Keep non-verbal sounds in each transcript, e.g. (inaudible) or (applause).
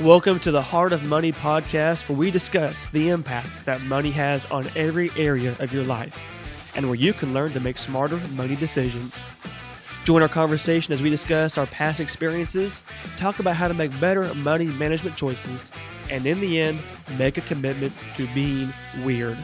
Welcome to the Heart of Money podcast, where we discuss the impact that money has on every area of your life and where you can learn to make smarter money decisions. Join our conversation as we discuss our past experiences, talk about how to make better money management choices, and in the end, make a commitment to being weird.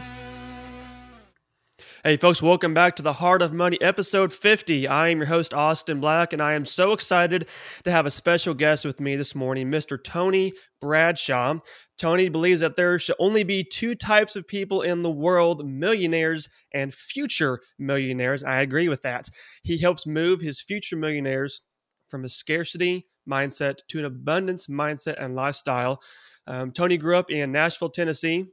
Hey, folks, welcome back to the Heart of Money, episode 50. I am your host, Austin Black, and I am so excited to have a special guest with me this morning, Mr. Tony Bradshaw. Tony believes that there should only be two types of people in the world millionaires and future millionaires. I agree with that. He helps move his future millionaires from a scarcity mindset to an abundance mindset and lifestyle. Um, Tony grew up in Nashville, Tennessee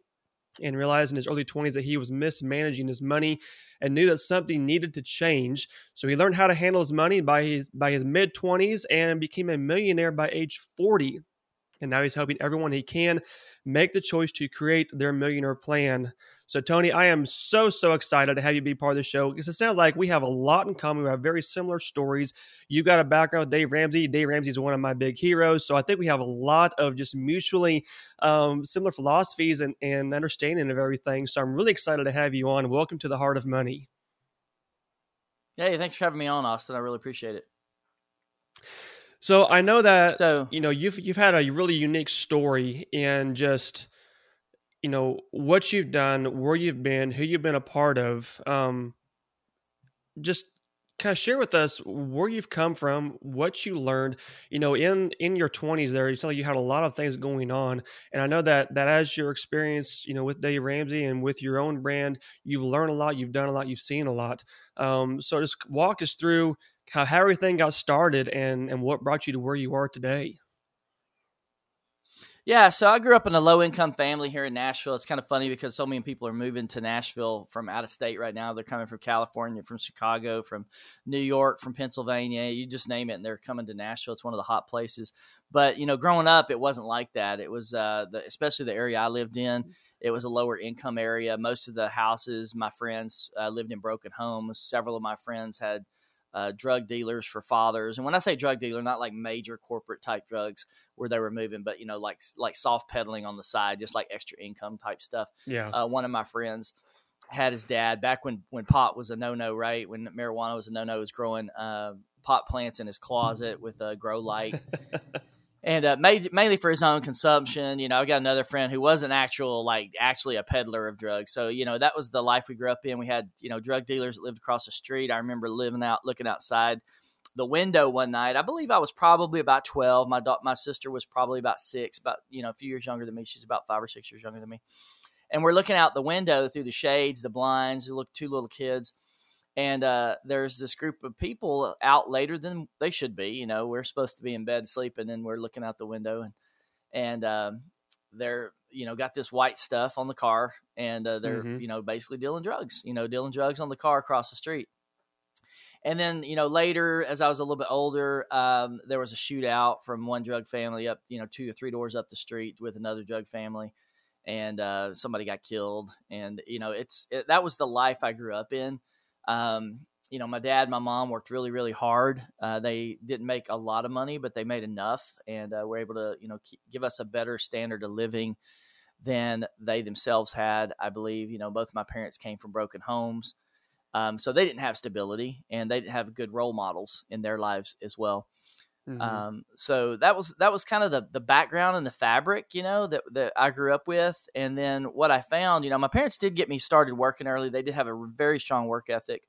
and realized in his early 20s that he was mismanaging his money and knew that something needed to change. So he learned how to handle his money by his by his mid 20s and became a millionaire by age 40. And now he's helping everyone he can make the choice to create their millionaire plan. So, Tony, I am so, so excited to have you be part of the show because it sounds like we have a lot in common. We have very similar stories. You've got a background with Dave Ramsey. Dave Ramsey is one of my big heroes. So, I think we have a lot of just mutually um, similar philosophies and, and understanding of everything. So, I'm really excited to have you on. Welcome to the Heart of Money. Hey, thanks for having me on, Austin. I really appreciate it. So I know that so, you know you've you've had a really unique story and just you know what you've done, where you've been, who you've been a part of. Um, just kind of share with us where you've come from, what you learned. You know, in in your twenties, there you said you had a lot of things going on, and I know that that as your experience, you know, with Dave Ramsey and with your own brand, you've learned a lot, you've done a lot, you've seen a lot. Um, so just walk us through how, everything got started and and what brought you to where you are today. Yeah, so I grew up in a low income family here in Nashville. It's kind of funny because so many people are moving to Nashville from out of state right now. They're coming from California, from Chicago, from New York, from Pennsylvania. You just name it, and they're coming to Nashville. It's one of the hot places. But you know, growing up, it wasn't like that. It was uh, the, especially the area I lived in. It was a lower income area. Most of the houses, my friends uh, lived in broken homes. Several of my friends had uh, drug dealers for fathers. And when I say drug dealer, not like major corporate type drugs where they were moving, but you know, like like soft peddling on the side, just like extra income type stuff. Yeah. Uh, one of my friends had his dad back when when pot was a no no, right? When marijuana was a no no, was growing uh, pot plants in his closet (laughs) with a grow light. (laughs) and uh, made, mainly for his own consumption. You know, I got another friend who was an actual, like, actually a peddler of drugs. So, you know, that was the life we grew up in. We had, you know, drug dealers that lived across the street. I remember living out, looking outside the window one night. I believe I was probably about 12. My do- my sister was probably about six, about, you know, a few years younger than me. She's about five or six years younger than me. And we're looking out the window through the shades, the blinds, look, two little kids and uh, there's this group of people out later than they should be. You know, we're supposed to be in bed sleeping, and we're looking out the window, and and um, they're you know got this white stuff on the car, and uh, they're mm-hmm. you know basically dealing drugs. You know, dealing drugs on the car across the street. And then you know later, as I was a little bit older, um, there was a shootout from one drug family up you know two or three doors up the street with another drug family. And uh, somebody got killed, and you know it's it, that was the life I grew up in um, you know, my dad, my mom worked really, really hard. Uh, they didn't make a lot of money, but they made enough, and uh, were able to, you know, keep, give us a better standard of living than they themselves had. I believe, you know, both my parents came from broken homes, um, so they didn't have stability, and they didn't have good role models in their lives as well. Mm-hmm. Um, so that was that was kind of the the background and the fabric, you know, that that I grew up with. And then what I found, you know, my parents did get me started working early. They did have a very strong work ethic,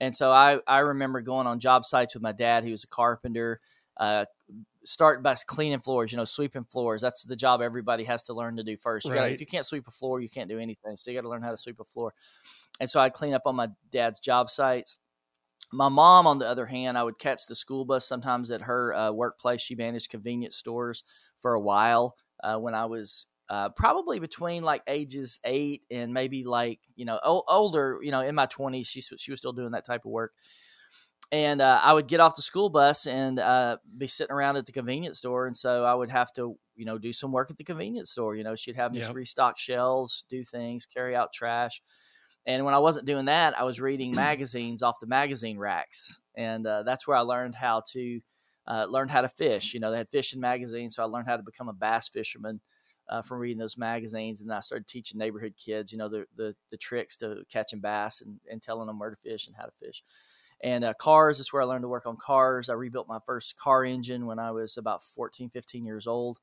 and so I I remember going on job sites with my dad. He was a carpenter. Uh, start by cleaning floors, you know, sweeping floors. That's the job everybody has to learn to do first. You right. gotta, if you can't sweep a floor, you can't do anything. So you got to learn how to sweep a floor. And so I'd clean up on my dad's job sites my mom, on the other hand, I would catch the school bus sometimes at her uh, workplace. She managed convenience stores for a while uh, when I was uh, probably between like ages eight and maybe like you know o- older. You know, in my twenties, she she was still doing that type of work. And uh, I would get off the school bus and uh, be sitting around at the convenience store, and so I would have to you know do some work at the convenience store. You know, she'd have me yep. restock shelves, do things, carry out trash and when I wasn't doing that, I was reading magazines off the magazine racks, and uh, that's where I learned how to Uh, learned how to fish. You know, they had fishing magazines, so I learned how to become a bass fisherman uh, from reading those magazines. And I started teaching neighborhood kids, you know, the the, the tricks to catching bass and, and telling them where to fish and how to fish. And uh, cars is where I learned to work on cars. I rebuilt my first car engine when I was about 14, 15 years old.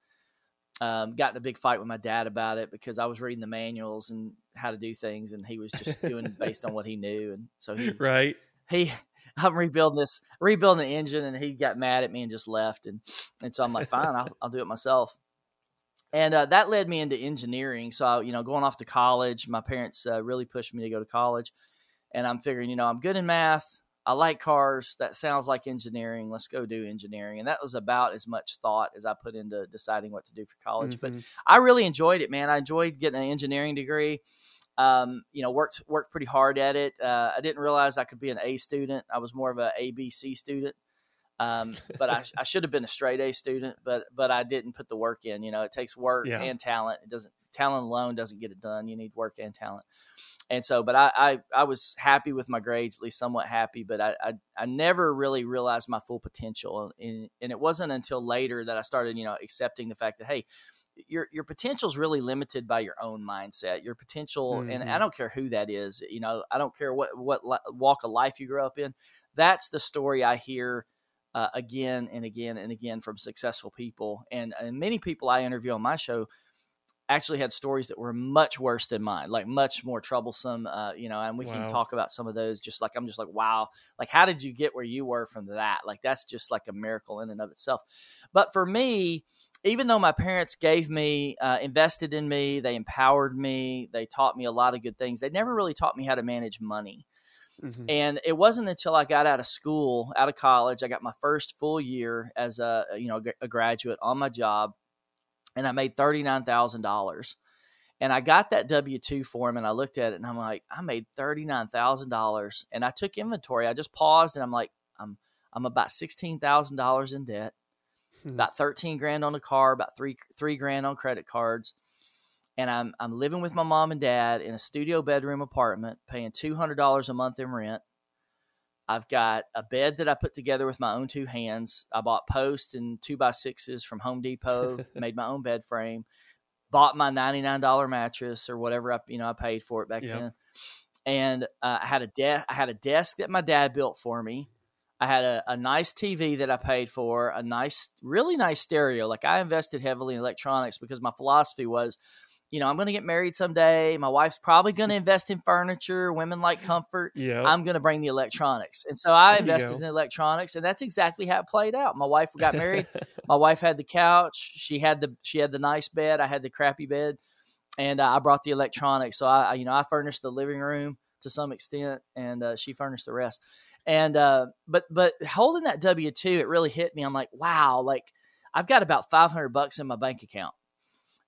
Um, got in a big fight with my dad about it because I was reading the manuals and how to do things, and he was just doing based on what he knew. And so he, (laughs) right, he, I'm rebuilding this, rebuilding the engine, and he got mad at me and just left. And and so I'm like, fine, I'll, I'll do it myself. And uh, that led me into engineering. So I, you know, going off to college, my parents uh, really pushed me to go to college, and I'm figuring, you know, I'm good in math. I like cars. That sounds like engineering. Let's go do engineering. And that was about as much thought as I put into deciding what to do for college. Mm-hmm. But I really enjoyed it, man. I enjoyed getting an engineering degree. Um, you know, worked worked pretty hard at it. Uh, I didn't realize I could be an A student. I was more of a ABC student. Um, but I, I should have been a straight A student, but but I didn't put the work in. You know, it takes work yeah. and talent. It doesn't talent alone doesn't get it done. You need work and talent and so but I, I, I was happy with my grades at least somewhat happy but I, I, I never really realized my full potential and, and it wasn't until later that i started you know accepting the fact that hey your your potential is really limited by your own mindset your potential mm-hmm. and i mm-hmm. don't care who that is you know i don't care what what walk of life you grew up in that's the story i hear uh, again and again and again from successful people and, and many people i interview on my show actually had stories that were much worse than mine, like much more troublesome. Uh, you know, and we wow. can talk about some of those. Just like I'm just like, wow, like how did you get where you were from that? Like that's just like a miracle in and of itself. But for me, even though my parents gave me, uh, invested in me, they empowered me, they taught me a lot of good things. They never really taught me how to manage money. Mm-hmm. And it wasn't until I got out of school, out of college, I got my first full year as a you know a graduate on my job and I made $39,000. And I got that W 2 form and I looked at it and I'm like, I made $39,000. And I took inventory. I just paused and I'm like, I'm, I'm about $16,000 in debt, hmm. about 13 grand on the car, about three, three grand on credit cards. And I'm, I'm living with my mom and dad in a studio bedroom apartment, paying $200 a month in rent. I've got a bed that I put together with my own two hands. I bought posts and two by sixes from Home Depot, (laughs) made my own bed frame, bought my $99 mattress or whatever I, you know, I paid for it back yep. then. And uh, I had a desk, I had a desk that my dad built for me. I had a, a nice TV that I paid for, a nice, really nice stereo. Like I invested heavily in electronics because my philosophy was you know, I'm going to get married someday. My wife's probably going (laughs) to invest in furniture. Women like comfort. Yeah. I'm going to bring the electronics. And so I there invested in electronics and that's exactly how it played out. My wife got married. (laughs) my wife had the couch. She had the, she had the nice bed. I had the crappy bed and uh, I brought the electronics. So I, you know, I furnished the living room to some extent and uh, she furnished the rest. And, uh, but, but holding that W two, it really hit me. I'm like, wow, like I've got about 500 bucks in my bank account.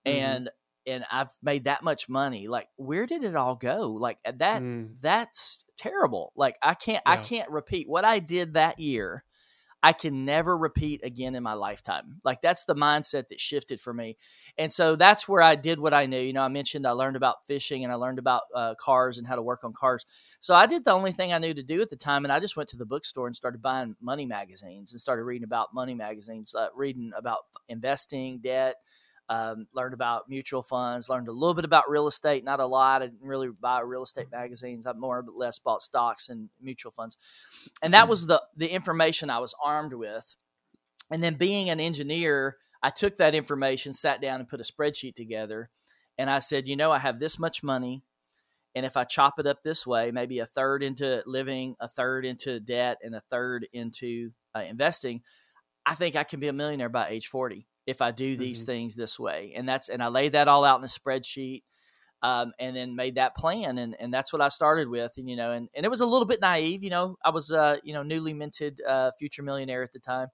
Mm-hmm. And and I've made that much money. Like, where did it all go? Like that mm. that's terrible. Like I can't yeah. I can't repeat what I did that year. I can never repeat again in my lifetime. Like that's the mindset that shifted for me. And so that's where I did what I knew. You know, I mentioned I learned about fishing and I learned about uh, cars and how to work on cars. So I did the only thing I knew to do at the time. And I just went to the bookstore and started buying money magazines and started reading about money magazines, uh, reading about investing, debt, um, learned about mutual funds, learned a little bit about real estate, not a lot. I didn't really buy real estate magazines. I more or less bought stocks and mutual funds. And that was the, the information I was armed with. And then being an engineer, I took that information, sat down and put a spreadsheet together. And I said, you know, I have this much money. And if I chop it up this way, maybe a third into living, a third into debt, and a third into uh, investing, I think I can be a millionaire by age 40 if I do these mm-hmm. things this way. And that's and I laid that all out in a spreadsheet. Um, and then made that plan and, and that's what I started with and you know and, and it was a little bit naive you know I was uh you know newly minted uh, future millionaire at the time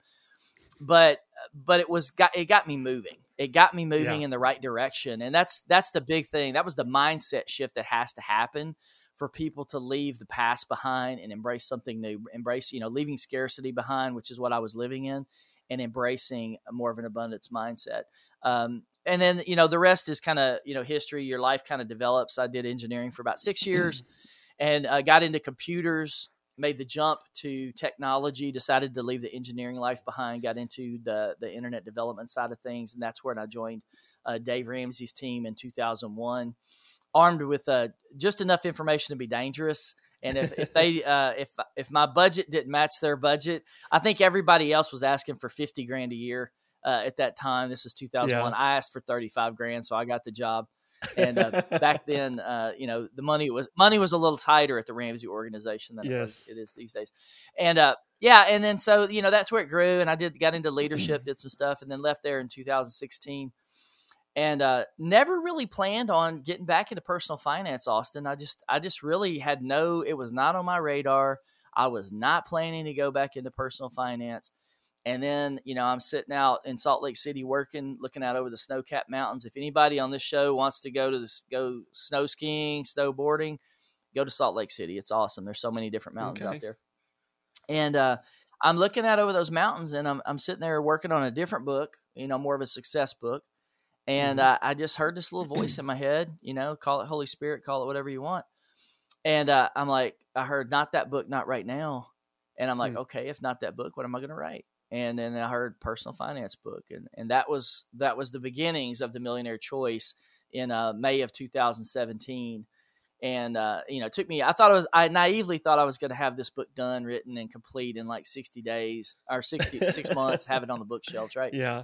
but but it was got it got me moving it got me moving yeah. in the right direction and that's that's the big thing that was the mindset shift that has to happen for people to leave the past behind and embrace something new embrace you know leaving scarcity behind which is what I was living in and embracing more of an abundance mindset. Um, and then you know the rest is kind of you know history. Your life kind of develops. I did engineering for about six years, (clears throat) and uh, got into computers. made the jump to technology, decided to leave the engineering life behind, got into the the internet development side of things, and that's where I joined uh, Dave Ramsey's team in 2001, armed with uh, just enough information to be dangerous. And if, if (laughs) they uh, if if my budget didn't match their budget, I think everybody else was asking for 50 grand a year uh, at that time. This is 2001. Yeah. I asked for 35 grand, so I got the job and uh, (laughs) back then, uh, you know, the money was money was a little tighter at the Ramsey organization than yes. it, was, it is these days. And uh, yeah, and then so you know that's where it grew, and I did got into leadership, (clears throat) did some stuff, and then left there in 2016, and uh, never really planned on getting back into personal finance, Austin. I just I just really had no, it was not on my radar. I was not planning to go back into personal finance. And then, you know, I'm sitting out in Salt Lake City working, looking out over the snow capped mountains. If anybody on this show wants to go to this, go snow skiing, snowboarding, go to Salt Lake City. It's awesome. There's so many different mountains okay. out there. And uh, I'm looking out over those mountains and I'm, I'm sitting there working on a different book, you know, more of a success book. And mm-hmm. uh, I just heard this little voice (clears throat) in my head, you know, call it Holy Spirit, call it whatever you want. And uh, I'm like, I heard, not that book, not right now. And I'm like, mm-hmm. okay, if not that book, what am I going to write? and then I heard personal finance book, and and that was that was the beginnings of the Millionaire Choice in uh, May of 2017. And uh, you know, it took me. I thought I was. I naively thought I was going to have this book done, written, and complete in like 60 days or 60 six months. Have it on the bookshelves, right? (laughs) Yeah.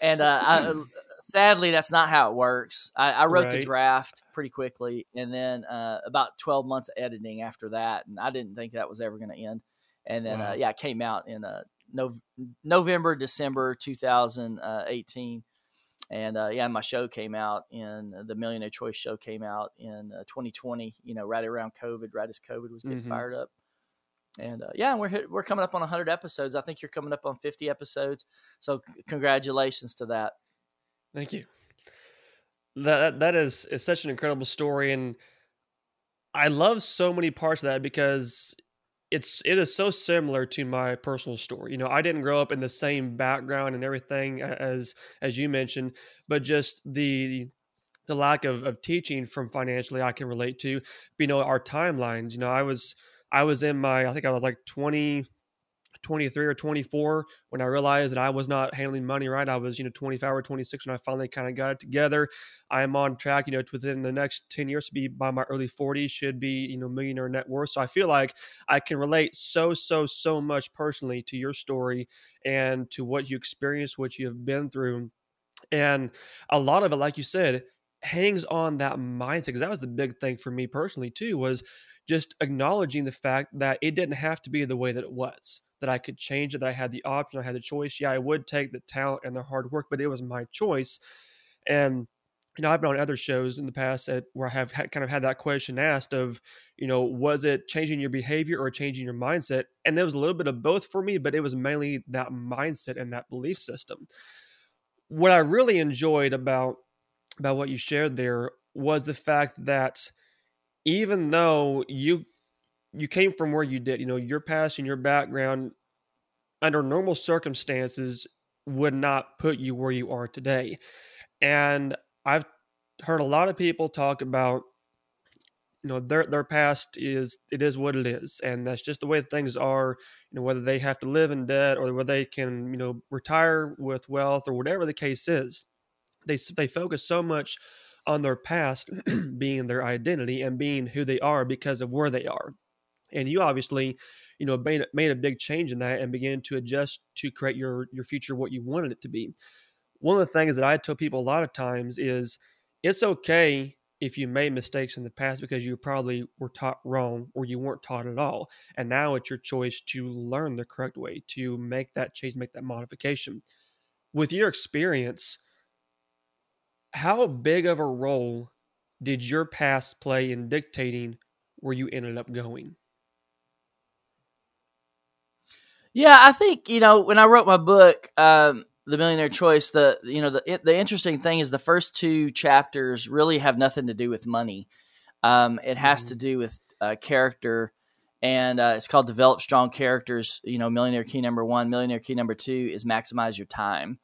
And uh, I, sadly, that's not how it works. I, I wrote right. the draft pretty quickly, and then uh, about 12 months of editing after that, and I didn't think that was ever going to end. And then, uh, yeah, it came out in uh, no, November, December 2018. And uh, yeah, my show came out in the Millionaire Choice show came out in uh, 2020. You know, right around COVID, right as COVID was getting mm-hmm. fired up. And uh, yeah, we're we're coming up on 100 episodes. I think you're coming up on 50 episodes. So congratulations to that. Thank you. That that is is such an incredible story, and I love so many parts of that because it's it is so similar to my personal story. You know, I didn't grow up in the same background and everything as as you mentioned, but just the the lack of, of teaching from financially I can relate to. You know, our timelines. You know, I was I was in my I think I was like 20 23 or 24 when I realized that I was not handling money right. I was, you know, 25 or 26 when I finally kind of got it together. I am on track, you know, within the next 10 years to be by my early 40s, should be, you know, millionaire net worth. So I feel like I can relate so, so, so much personally to your story and to what you experienced, what you have been through. And a lot of it, like you said, hangs on that mindset because that was the big thing for me personally too was just acknowledging the fact that it didn't have to be the way that it was that I could change it, that I had the option, I had the choice. Yeah, I would take the talent and the hard work, but it was my choice. And you know, I've been on other shows in the past that where I have had, kind of had that question asked of, you know, was it changing your behavior or changing your mindset? And there was a little bit of both for me, but it was mainly that mindset and that belief system. What I really enjoyed about about what you shared there was the fact that even though you you came from where you did. You know, your past and your background under normal circumstances would not put you where you are today. And I've heard a lot of people talk about you know their their past is it is what it is and that's just the way things are you know whether they have to live in debt or whether they can you know retire with wealth or whatever the case is they they focus so much on their past (clears throat) being their identity and being who they are because of where they are. And you obviously you know made, made a big change in that and began to adjust to create your your future what you wanted it to be. One of the things that i tell people a lot of times is it's okay if you made mistakes in the past because you probably were taught wrong or you weren't taught at all. And now it's your choice to learn the correct way to make that change make that modification. With your experience how big of a role did your past play in dictating where you ended up going Yeah, I think you know when I wrote my book, um, The Millionaire Choice. The you know the the interesting thing is the first two chapters really have nothing to do with money. Um, it has mm-hmm. to do with uh, character, and uh, it's called Develop Strong Characters. You know, Millionaire Key Number One, Millionaire Key Number Two is maximize your time.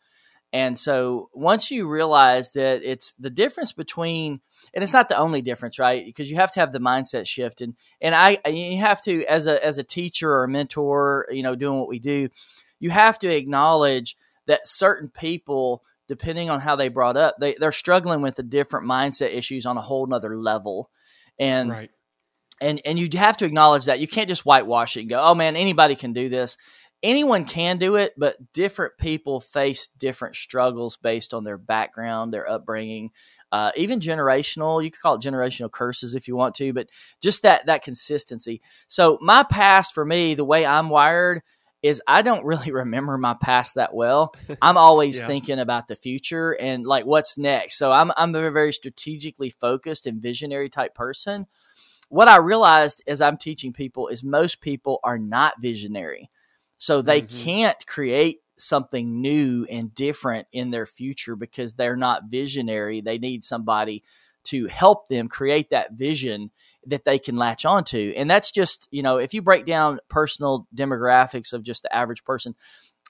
And so once you realize that it's the difference between and it's not the only difference, right? Because you have to have the mindset shift, and and I you have to as a as a teacher or a mentor, you know, doing what we do, you have to acknowledge that certain people, depending on how they brought up, they they're struggling with the different mindset issues on a whole nother level, and right. and and you have to acknowledge that you can't just whitewash it and go, oh man, anybody can do this anyone can do it, but different people face different struggles based on their background, their upbringing, uh, even generational. You could call it generational curses if you want to, but just that that consistency. So my past for me, the way I'm wired is I don't (laughs) really remember my past that well. I'm always yeah. thinking about the future and like what's next. So I'm I'm a very strategically focused and visionary type person. What I realized as I'm teaching people is most people are not visionary. So they mm-hmm. can't create something new and different in their future because they're not visionary. They need somebody to help them create that vision that they can latch onto. And that's just, you know, if you break down personal demographics of just the average person,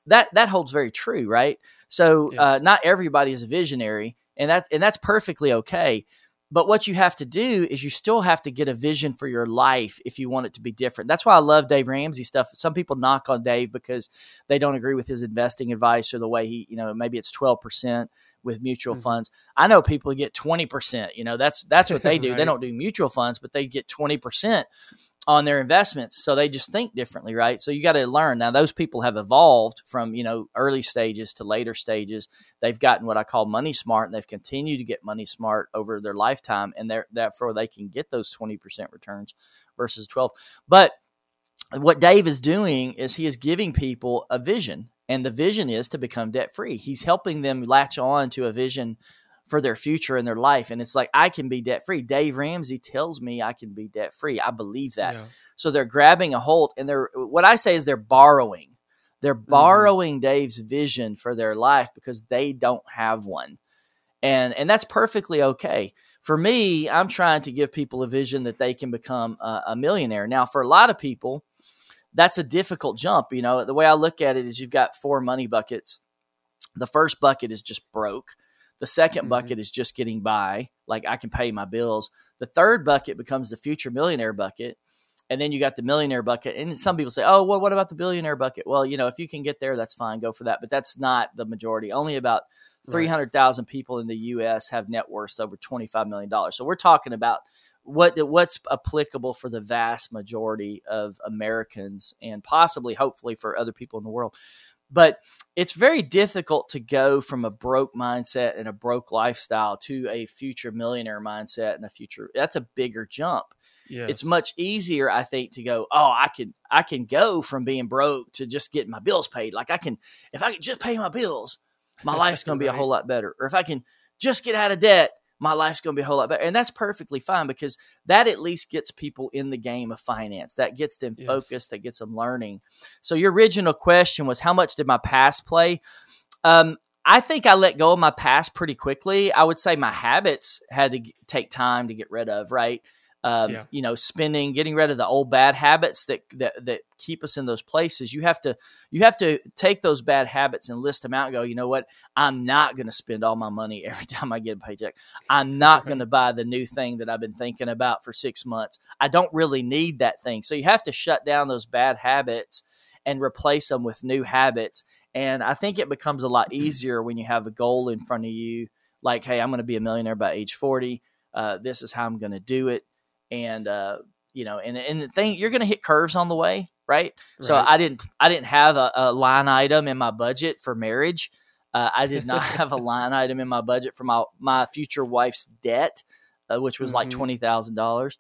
that that holds very true, right? So yes. uh, not everybody is a visionary, and that and that's perfectly okay. But what you have to do is you still have to get a vision for your life if you want it to be different. That's why I love Dave Ramsey stuff. Some people knock on Dave because they don't agree with his investing advice or the way he, you know, maybe it's 12% with mutual mm-hmm. funds. I know people get 20%, you know, that's that's what they do. (laughs) right. They don't do mutual funds, but they get 20% on their investments so they just think differently right? So you got to learn. Now those people have evolved from you know early stages to later stages. They've gotten what i call money smart and they've continued to get money smart over their lifetime and they're therefore they can get those 20% returns versus 12 but what dave is doing is he is giving people a vision and the vision is to become debt free he's helping them latch on to a vision for their future and their life. And it's like, I can be debt free. Dave Ramsey tells me I can be debt free. I believe that. Yeah. So they're grabbing a hold and they're, what I say is they're borrowing. They're mm-hmm. borrowing mm-hmm. Dave's vision for their life because they don't have one. And, and that's perfectly okay. For me, I'm trying to give people a vision that they can become a, a millionaire. Now, for a lot of people, that's a difficult jump. You know, the way I look at it is you've got four money buckets. The first bucket is just broke. The 2nd mm-hmm. bucket is just getting by, like I can pay my bills. The third bucket becomes the future millionaire bucket. And then you got the millionaire bucket. And some people say, oh, well, what about the billionaire bucket? Well, you know, if you can get there, that's fine. Go for that. But that's not the majority. Only about 300,000 people in the U.S. have net worths over $25 million. So we're talking about what what's applicable for the vast majority of Americans and possibly, hopefully, for other people in the world. But it's very difficult to go from a broke mindset and a broke lifestyle to a future millionaire mindset and a future that's a bigger jump. Yes. it's much easier i think to go oh i can i can go from being broke to just getting my bills paid. Like i can if i can just pay my bills my life's going to be a (laughs) whole lot better. Or if i can just get out of debt my life's going to be a whole lot better. And that's perfectly fine because that at least gets people in the game of finance. That gets them yes. focused, that gets them learning. So, your original question was how much did my past play? Um, I think I let go of my past pretty quickly. I would say my habits had to take time to get rid of, right? Um, yeah. you know, spending, getting rid of the old bad habits that, that that keep us in those places. You have to you have to take those bad habits and list them out and go, you know what? I'm not going to spend all my money (laughs) every time I get a paycheck. I'm not going to buy the new thing that I've been thinking about for six months. I don't really need that thing. So you have to shut down those bad habits and replace them with new habits. And I think it becomes a lot (clears throat) easier when you have a goal in front of you, like, hey, I'm going to be a millionaire by age 40. Uh, this is how I'm going to do it and uh, you know, and and the thing you're going to hit curves on the way, right? right? So I didn't I didn't have a, a, line item in my budget for marriage. Uh, I did not (laughs) have a line item in my budget for my my future wife's debt, uh, which was mm-hmm. like twenty thousand um, dollars.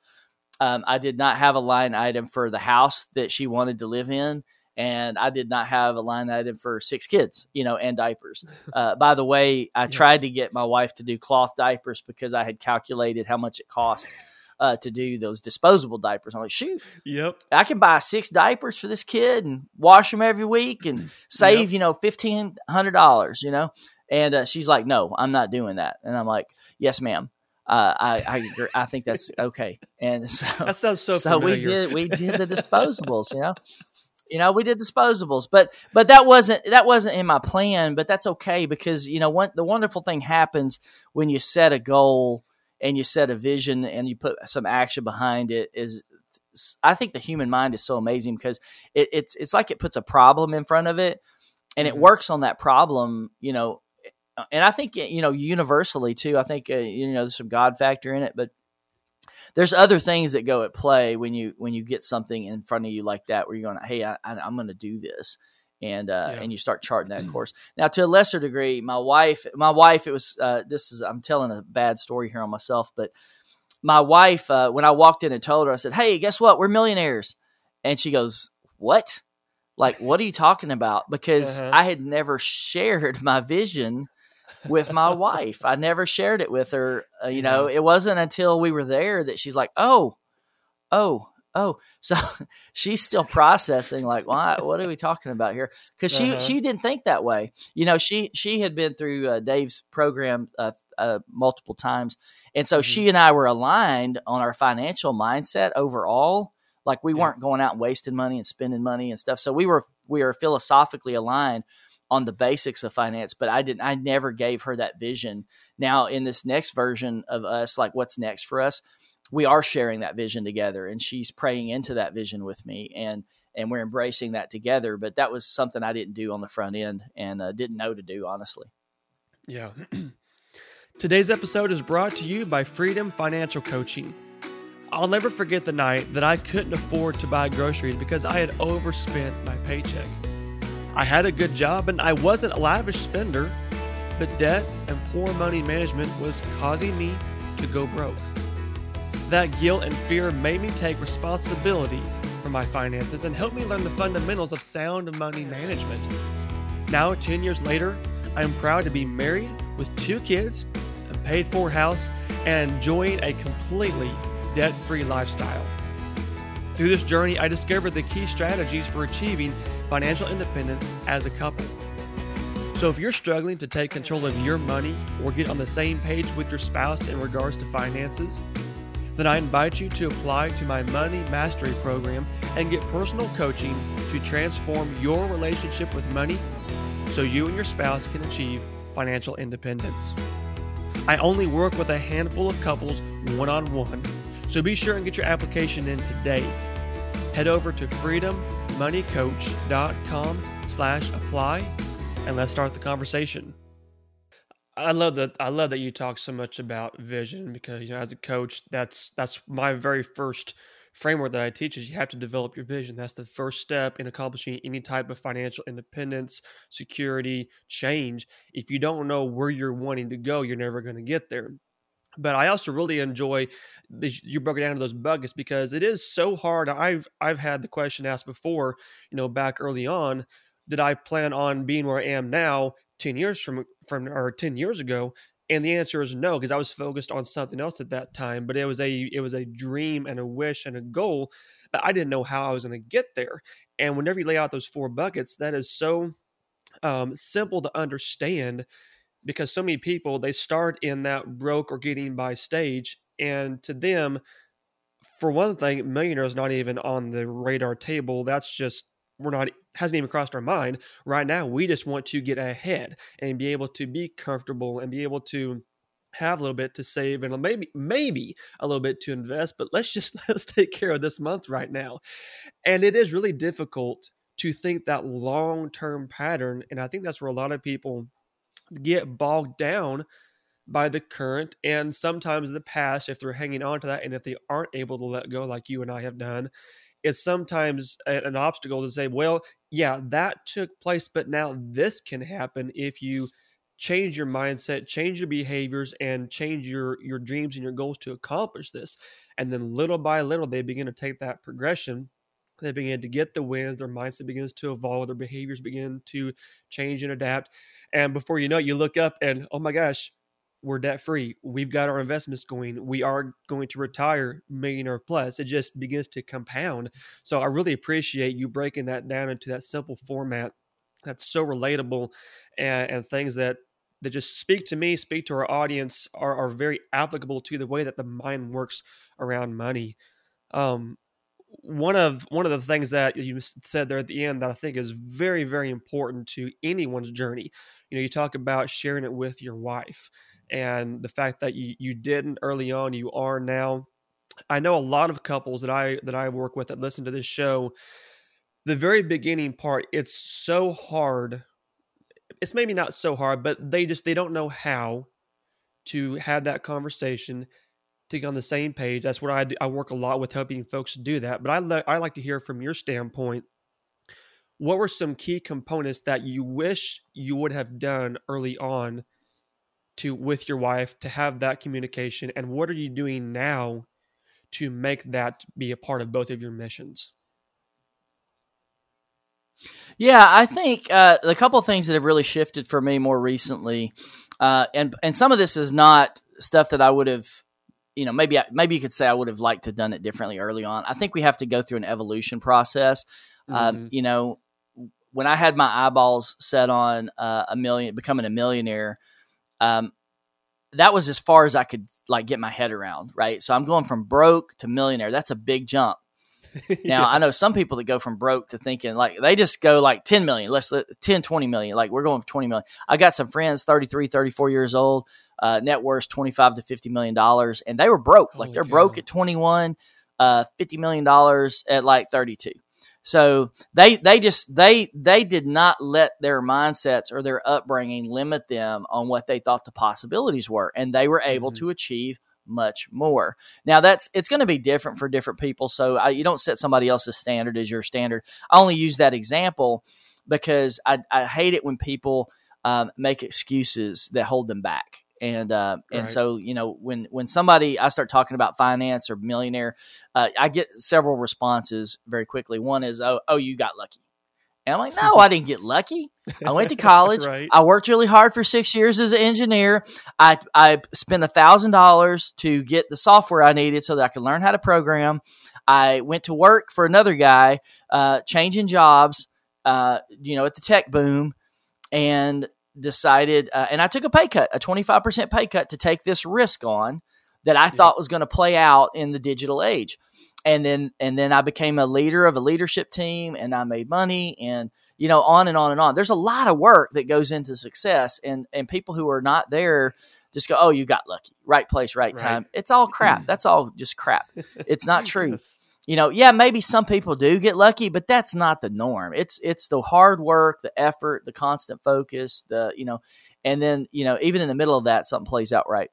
I did not have a line item for the house that she wanted to live in, and I did not have a line item for six kids, you know, and diapers. (laughs) Uh, by the way, I yeah. tried to get my wife to do cloth diapers because I had calculated how much it cost uh, to do those disposable diapers. I'm like, shoot, yep, I can buy six diapers for this kid and wash them every week and (clears throat) save, yep. you know, fifteen hundred dollars, you know. And uh, she's like, no, I'm not doing that. And I'm like, yes, ma'am. Uh, I, I I think that's (laughs) okay. And so that sounds so. So we did we did the (laughs) disposables, you know. You know, we did disposables, but but that wasn't that wasn't in my plan. But that's okay because you know what the wonderful thing happens when you set a goal and you set a vision and you put some action behind it is I think the human mind is so amazing because it, it's it's like it puts a problem in front of it and it mm-hmm. works on that problem, you know. And I think you know universally too. I think uh, you know there's some God factor in it, but there's other things that go at play when you when you get something in front of you like that where you're going, hey, I, am going to do this, and uh, yeah. and you start charting that (clears throat) course. Now, to a lesser degree, my wife, my wife, it was uh, this is I'm telling a bad story here on myself, but my wife, uh, when I walked in and told her, I said, "Hey, guess what? We're millionaires," and she goes, "What?" Like, what are you talking about? Because uh-huh. I had never shared my vision with my (laughs) wife. I never shared it with her. Uh, you know, it wasn't until we were there that she's like, "Oh, oh, oh." (laughs) So she's still processing. Like, why? What are we talking about here? Because she uh-huh. she didn't think that way. You know, she she had been through uh, Dave's program uh, uh, multiple times, and so mm-hmm. she and I were aligned on our financial mindset overall. Like we yeah. weren't going out and wasting money and spending money and stuff. So we were we were philosophically aligned on the basics of finance, but I didn't I never gave her that vision. Now in this next version of us, like what's next for us, we are sharing that vision together and she's praying into that vision with me and and we're embracing that together but that was something i didn't do on the front end and uh, didn't know to do honestly yeah (clears throat) today's episode is brought to you by freedom financial coaching I'll never forget the night that I couldn't afford to buy groceries because I had overspent my paycheck. I had a good job and I wasn't a lavish spender, but debt and poor money management was causing me to go broke. That guilt and fear made me take responsibility for my finances and helped me learn the fundamentals of sound money management. Now, 10 years later, I am proud to be married with two kids, a paid for house, and enjoying a completely debt free lifestyle. Through this journey, I discovered the key strategies for achieving financial independence as a couple. So, if you're struggling to take control of your money or get on the same page with your spouse in regards to finances, then I invite you to apply to my Money Mastery program and get personal coaching to transform your relationship with money so you and your spouse can achieve financial independence. I only work with a handful of couples one on one so be sure and get your application in today. Head over to freedommoneycoach.com slash apply and let's start the conversation. I love that I love that you talk so much about vision because you know as a coach that's that's my very first framework that I teach is you have to develop your vision. That's the first step in accomplishing any type of financial independence, security, change. If you don't know where you're wanting to go, you're never going to get there. But I also really enjoy you broke it down to those buckets because it is so hard. I've I've had the question asked before, you know, back early on, did I plan on being where I am now 10 years from from or 10 years ago? And the answer is no, because I was focused on something else at that time. But it was a it was a dream and a wish and a goal, but I didn't know how I was going to get there. And whenever you lay out those four buckets, that is so um, simple to understand because so many people they start in that broke or getting by stage and to them, for one thing, millionaire is not even on the radar table. That's just we're not hasn't even crossed our mind right now. We just want to get ahead and be able to be comfortable and be able to have a little bit to save and maybe maybe a little bit to invest but let's just (laughs) let's take care of this month right now and it is really difficult to think that long-term pattern and i think that's where a lot of people get bogged down by the current and sometimes the past if they're hanging on to that and if they aren't able to let go like you and I have done it's sometimes an obstacle to say well yeah that took place but now this can happen if you change your mindset change your behaviors and change your your dreams and your goals to accomplish this. And then little by little they begin to take that progression. They begin to get the wins. Their mindset begins to evolve. Their behaviors begin to change and adapt. And before you know it you look up and oh my gosh we're debt free. We've got our investments going. We are going to retire millionaire plus. It just begins to compound. So I really appreciate you breaking that down into that simple format that's so relatable and, and things that that just speak to me, speak to our audience, are, are very applicable to the way that the mind works around money. Um, one of one of the things that you said there at the end that I think is very very important to anyone's journey. You know, you talk about sharing it with your wife and the fact that you you didn't early on, you are now. I know a lot of couples that I that I work with that listen to this show. The very beginning part, it's so hard. It's maybe not so hard, but they just they don't know how to have that conversation to get on the same page. That's what I do. I work a lot with helping folks do that. But I le- I like to hear from your standpoint. What were some key components that you wish you would have done early on to with your wife to have that communication, and what are you doing now to make that be a part of both of your missions? Yeah, I think uh, the couple of things that have really shifted for me more recently, uh, and and some of this is not stuff that I would have you know, maybe I, maybe you could say I would have liked to have done it differently early on. I think we have to go through an evolution process. Um, mm-hmm. Um, you know, when I had my eyeballs set on uh, a million, becoming a millionaire, um, that was as far as I could like get my head around. Right, so I'm going from broke to millionaire. That's a big jump. (laughs) Now, yeah. I know some people that go from broke to thinking like they just go like 10 million, let's 10, 20 million. Like we're going for 20 million. I got some friends, 33, 34 years old, uh, net worth 25 to 50 million dollars, and they were broke. Holy like they're cow. broke at 21, uh, 50 million dollars at like 32. So they they just they they did not let their mindsets or their upbringing limit them on what they thought the possibilities were, and they were able mm-hmm. to achieve much more. Now that's it's going to be different for different people. So I, you don't set somebody else's standard as your standard. I only use that example because I, I hate it when people um, make excuses that hold them back. And uh, right. and so you know when when somebody I start talking about finance or millionaire, uh, I get several responses very quickly. One is oh oh you got lucky. And I'm like, no, I didn't get lucky. I went to (laughs) college. right. I worked really hard for six years as an engineer. I, I spent a thousand dollars to get the software I needed so that I could learn how to program. I went to work for another guy, uh, changing jobs, uh, you know, at the tech boom, and decided. Uh, and I took a pay cut, a 25% pay cut to take this risk on that I yeah. thought was going to play out in the digital age and then and then I became a leader of a leadership team and I made money and you know on and on and on. There's a lot of work that goes into success and and people who are not there just go, "Oh, you got lucky. Right place, right time." It's all crap. (laughs) That's all just crap. It's not true. yes. You know, yeah, maybe some people do get lucky, but that's not the norm. It's it's the hard work, the effort, the constant focus, the you know, and then, you know, even in the middle of that something plays out right.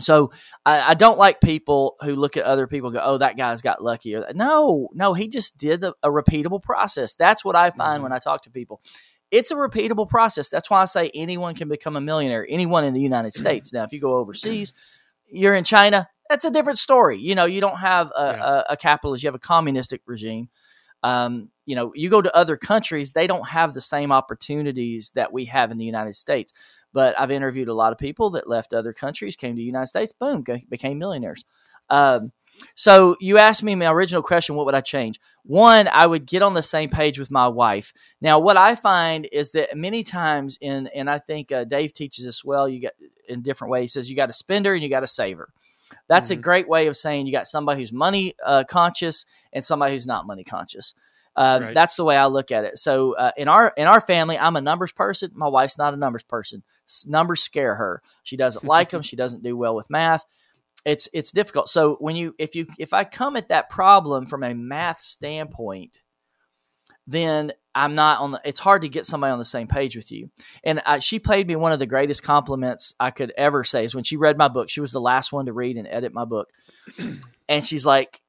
So I, I, don't like people who look at other people go, "Oh, that guy's got lucky." No, no, he just did a, a repeatable process. That's what I find mm-hmm. when I talk to people. It's a repeatable process. That's why I say anyone can become a millionaire. Anyone in the United States. Now, if you go overseas, you're in China. That's a different story. You know, you don't have a, yeah. a, a capitalist. You have a communistic regime. Um, you know, you go to other countries, they don't have the same opportunities that we have in the United States. But I've interviewed a lot of people that left other countries, came to the United States, boom, became millionaires. Um, so you asked me my original question, what would I change? One, I would get on the same page with my wife. Now, what I find is that many times in, and I think uh, Dave teaches this well, you got in different ways. He says you got a spender and you got a saver. That's mm-hmm. a great way of saying you got somebody who's money uh, conscious and somebody who's not money conscious. Um, right. That's the way I look at it. So uh, in our in our family, I'm a numbers person. My wife's not a numbers person. S- numbers scare her. She doesn't like (laughs) them. She doesn't do well with math. It's it's difficult. So when you if you if I come at that problem from a math standpoint, then I'm not on the. It's hard to get somebody on the same page with you. And I, she paid me one of the greatest compliments I could ever say is when she read my book. She was the last one to read and edit my book, (clears throat) and she's like,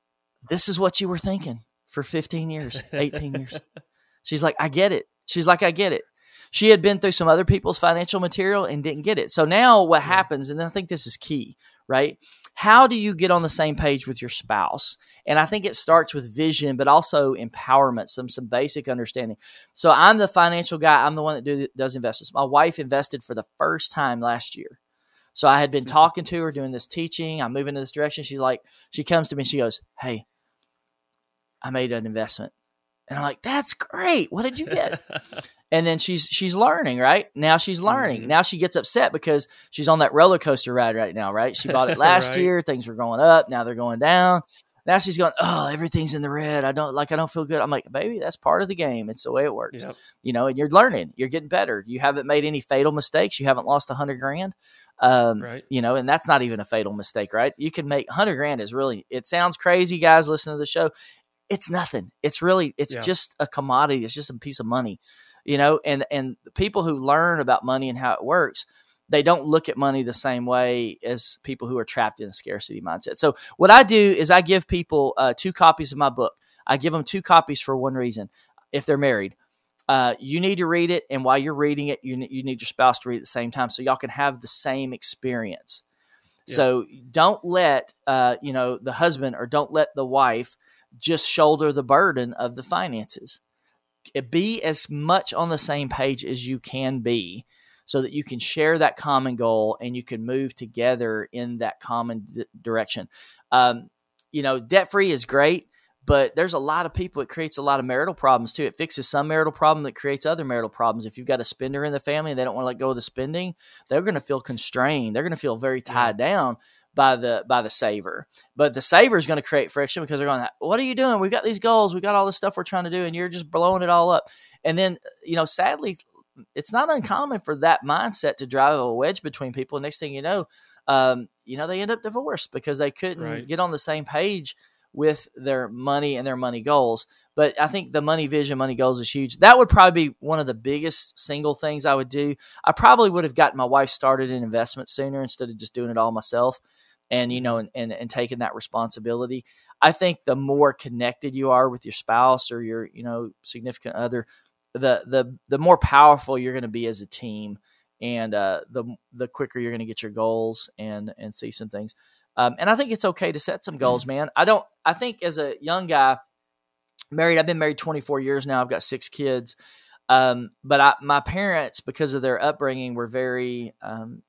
"This is what you were thinking." for 15 years, 18 years. (laughs) She's like, I get it. She's like, I get it. She had been through some other people's financial material and didn't get it. So now what happens, and I think this is key, right? How do you get on the same page with your spouse? And I think it starts with vision, but also empowerment, some some basic understanding. So I'm the financial guy. I'm the one that do, does investments. My wife invested for the first time last year. So I had been mm-hmm. talking to her, doing this teaching. I'm moving in this direction. She's like, she comes to me. She goes, "Hey, I made an investment. And I'm like, that's great. What did you get? (laughs) and then she's she's learning, right? Now she's learning. Mm-hmm. Now she gets upset because she's on that roller coaster ride right now, right? She bought it (laughs) last right. year, things were going up, now they're going down. Now she's going, oh, everything's in the red. I don't like. I don't feel good. I'm like, baby, that's part of the game. It's the way it works. Yep. You know, and you're learning. You're getting better. You haven't made any fatal mistakes. You haven't lost a hundred grand. Um, Right. You know, and that's not even a fatal mistake, right? You can make hundred grand is really. It sounds crazy, guys. Listen to the show. It's nothing. It's really. It's Yeah. just a commodity. It's just a piece of money. You know, and and people who learn about money and how it works they don't look at money the same way as people who are trapped in a scarcity mindset. So what I do is I give people uh, two copies of my book. I give them two copies for one reason: if they're married, uh, you need to read it, and while you're reading it, you you need your spouse to read at the same time, so y'all can have the same experience. Yeah. So don't let uh, you know the husband or don't let the wife just shoulder the burden of the finances. Be as much on the same page as you can be so that you can share that common goal and you can move together in that common d- direction. Um, you know, debt free is great, but there's a lot of people. It creates a lot of marital problems too. It fixes some marital problem that creates other marital problems. If you've got a spender in the family and they don't want to let go of the spending, they're going to feel constrained. They're going to feel very tied down by the by the saver. But the saver is going to create friction because they're going, "What are you doing? We've got these goals. we've got all this stuff we're trying to do, and you're just blowing it all up." And then, you know, sadly, it's not uncommon for that mindset to drive a wedge between people. Next thing you know, um, you know, they end up divorced because they couldn't Right. get on the same page with their money and their money goals. But I think the money vision, money goals is huge. That would probably be one of the biggest single things I would do. I probably would have gotten my wife started in investment sooner instead of just doing it all myself and you know and, and, and taking that responsibility. I think the more connected you are with your spouse or your, you know, significant other, the the the more powerful you're going to be as a team and uh, the the quicker you're going to get your goals and and see some things. Um, and I think it's okay to set some goals, man. I don't. I think as a young guy, married, I've been married 24 years now. I've got six kids. Um, but I, my parents, because of their upbringing, were very, um,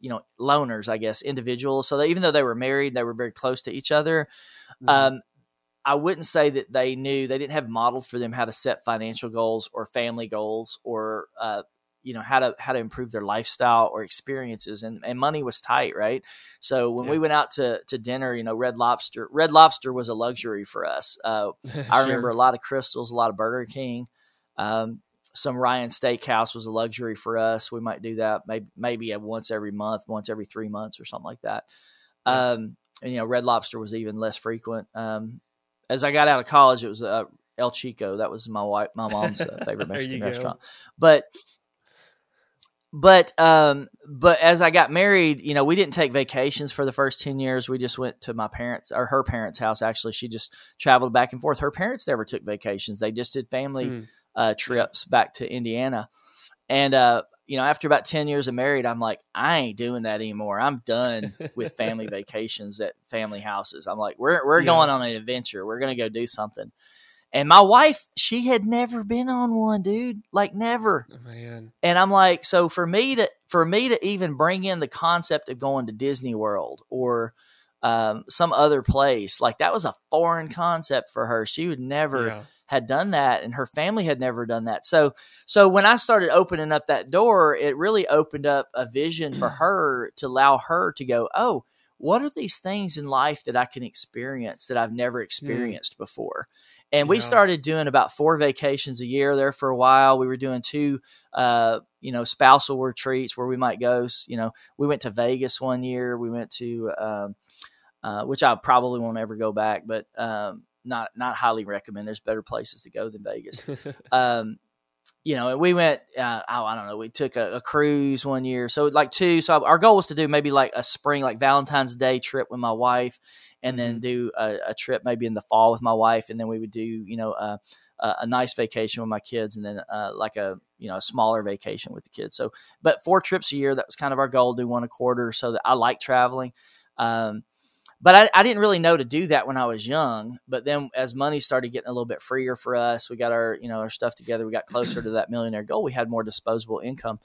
you know, loners, I guess, individuals. So they, even though they were married, they were very close to each other. Mhm. Um, I wouldn't say that they knew they didn't have modeled for them how to set financial goals or family goals or uh, you know how to how to improve their lifestyle or experiences and, and money was tight right so when we went out to to dinner you know red lobster red lobster was a luxury for us uh, (laughs) I remember a lot of Krystals a lot of Burger King um, some Ryan Steakhouse was a luxury for us we might do that maybe maybe once every month once every three months or something like that Yeah. um, and you know red lobster was even less frequent um, as I got out of college, it was uh, El Chico. That was my wife, my mom's uh, (laughs) favorite Mexican go. restaurant. But, but, um, but as I got married, you know, we didn't take vacations for the first ten years. We just went to my parents or her parents' house. Actually, she just traveled back and forth. Her parents never took vacations. They just did family Hmm. Uh, trips back to Indiana. And uh, you know, after about ten years of married, I'm like, I ain't doing that anymore. I'm done with family (laughs) vacations at family houses. I'm like, we're we're Yeah. going on an adventure. We're gonna go do something. And my wife, she had never been on one, dude. Like never. Oh, man. And I'm like, so for me to for me to even bring in the concept of going to Disney World or um, some other place, like that was a foreign concept for her. She would never Yeah. Had done that and her family had never done that. So so when I started opening up that door, it really opened up a vision for (clears throat) her to allow her to go, "Oh, what are these things in life that I can experience that I've never experienced before?" And we Yeah. started doing about four vacations a year there for a while. We were doing two uh, you know, spousal retreats where we might go, s- you know, we went to Vegas one year, we went to um uh, which I probably won't ever go back, but um, not not highly recommend. There's better places to go than Vegas. (laughs) Um, you know, and we went. Uh, oh, I don't know. We took a, a cruise one year, so like two. So our goal was to do maybe like a spring, like Valentine's Day trip with my wife, and then do a, a trip maybe in the fall with my wife, and then we would do you know uh, a, a nice vacation with my kids, and then uh, like a you know a smaller vacation with the kids. So, but four trips a year. That was kind of our goal. Do one a quarter, so that I like traveling. Um, but I, I didn't really know to do that when I was young. But then as money started getting a little bit freer for us, we got our you know our stuff together. We got closer to that millionaire goal. We had more disposable income,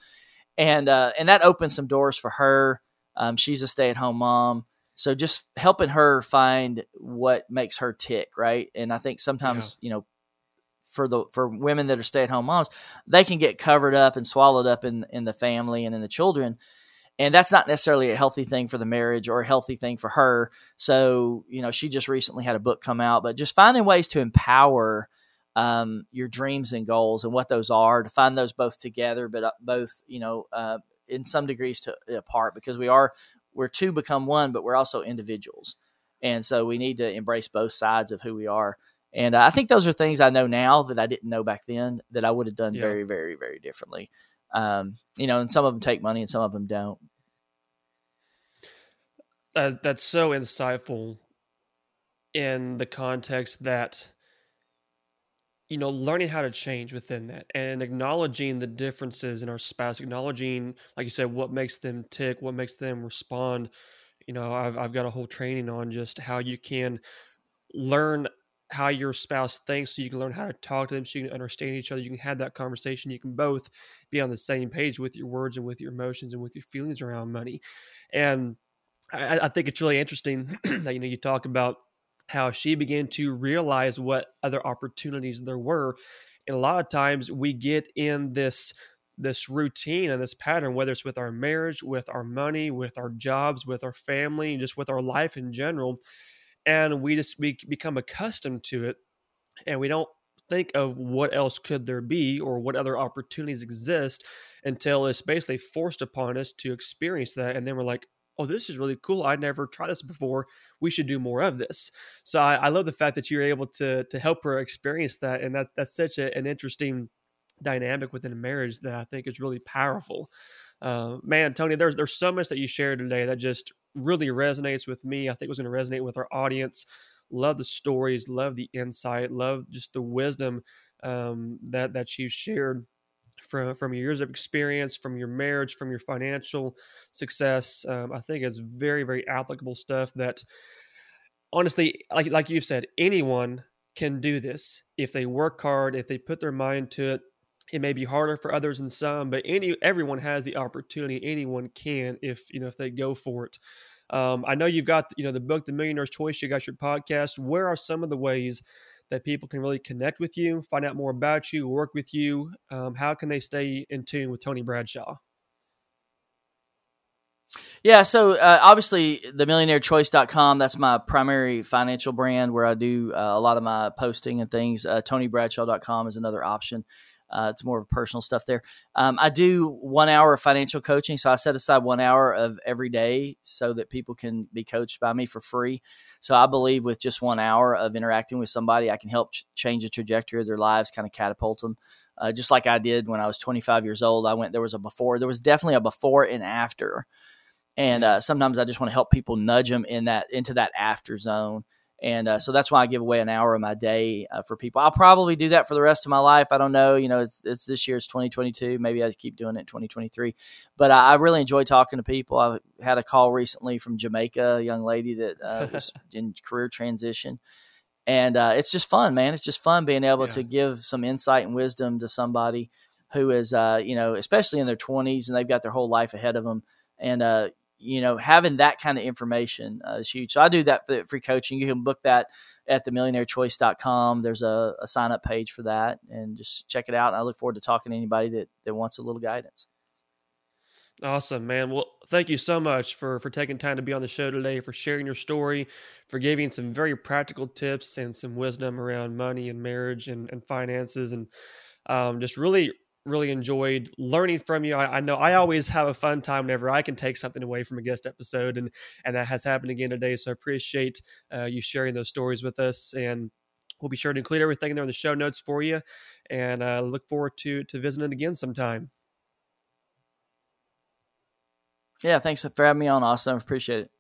and uh, and that opened some doors for her. Um, she's a stay at home mom, so just helping her find what makes her tick, right? And I think sometimes you know for the for women that are stay at home moms, they can get covered up and swallowed up in in the family and in the children. And that's not necessarily a healthy thing for the marriage or a healthy thing for her. So, you know, she just recently had a book come out, but just finding ways to empower um, your dreams and goals and what those are to find those both together, but uh, both, you know, uh, in some degrees to apart because we are we're two become one, but we're also individuals, and so we need to embrace both sides of who we are. And uh, I think those are things I know now that I didn't know back then that I would have done yeah. very, very, very differently. Um, you know, and some of them take money and some of them don't. Uh, that's so insightful in the context that you know learning how to change within that and acknowledging the differences in our spouse acknowledging like you said what makes them tick what makes them respond you know i've, I've got a whole training on just how you can learn how your spouse thinks so you can learn how to talk to them so you can understand each other you can have that conversation you can both be on the same page with your words and with your emotions and with your feelings around money. And i, I think it's really interesting (clears throat) that you know you talk about how she began to realize what other opportunities there were. And a lot of times we get in this this routine and this pattern whether it's with our marriage with our money with our jobs with our family and just with our life in general and we just we become accustomed to it and we don't think of what else could there be or what other opportunities exist until it's basically forced upon us to experience that and then we're like oh this is really cool. I never tried this before. We should do more of this. So i, I love the fact that you're able to to help her experience that and that that's such a, an interesting dynamic within a marriage that i think is really powerful uh, man tony there's there's so much that you shared today that just really resonates with me. I think it was going to resonate with our audience. Love the stories, love the insight, love just the wisdom um, that that you shared from from your years of experience, from your marriage, from your financial success. Um, I think it's very very applicable stuff that honestly, like like you said, anyone can do this if they work hard, if they put their mind to it. It may be harder for others than some, but any everyone has the opportunity. Anyone can if you know if they go for it. Um, I know you've got you know the book, The Millionaire's Choice. You got your podcast. Where are some of the ways that people can really connect with you, find out more about you, work with you? Um, how can they stay in tune with Tony Bradshaw? Yeah, so uh, obviously the millionairechoice.com, that's my primary financial brand where I do uh, a lot of my posting and things. Uh, TonyBradshaw.com is another option. Uh, it's more of personal stuff there. Um, I do one hour of financial coaching, so I set aside one hour of every day so that people can be coached by me for free. So I believe with just one hour of interacting with somebody, I can help ch- change the trajectory of their lives, kind of catapult them. Uh, just like I did when I was 25 years old, I went. There was a before. There was definitely a before and after. And uh, sometimes I just want to help people nudge them in that into that after zone and uh, so that's why I give away an hour of my day uh, for people. I'll probably do that for the rest of my life. I don't know. You know, it's, it's this year. It's 2022. Maybe I keep doing it in 2023. But I, I, really enjoy talking to people. I had a call recently from Jamaica, a young lady that uh, (laughs) was in career transition. And uh, it's just fun, man. It's just fun being able yeah. to give some insight and wisdom to somebody who is, uh, you know, especially in their 20s and they've got their whole life ahead of them. And, uh, you know, having that kind of information uh, is huge. So I do that for free coaching. You can book that at the millionairechoice.com. There's a, a sign up page for that and just check it out. And I look forward to talking to anybody that, that wants a little guidance. Awesome, man. Well, thank you so much for for taking time to be on the show today, for sharing your story, for giving some very practical tips and some wisdom around money and marriage and, and finances, and um, just really really enjoyed learning from you. I, I, know I always have a fun time whenever I can take something away from a guest episode, and and that has happened again today. So I appreciate uh, you sharing those stories with us, and we'll be sure to include everything there in the show notes for you, and uh, look forward to to visiting again sometime. Yeah, thanks for having me on, Austin. I appreciate it.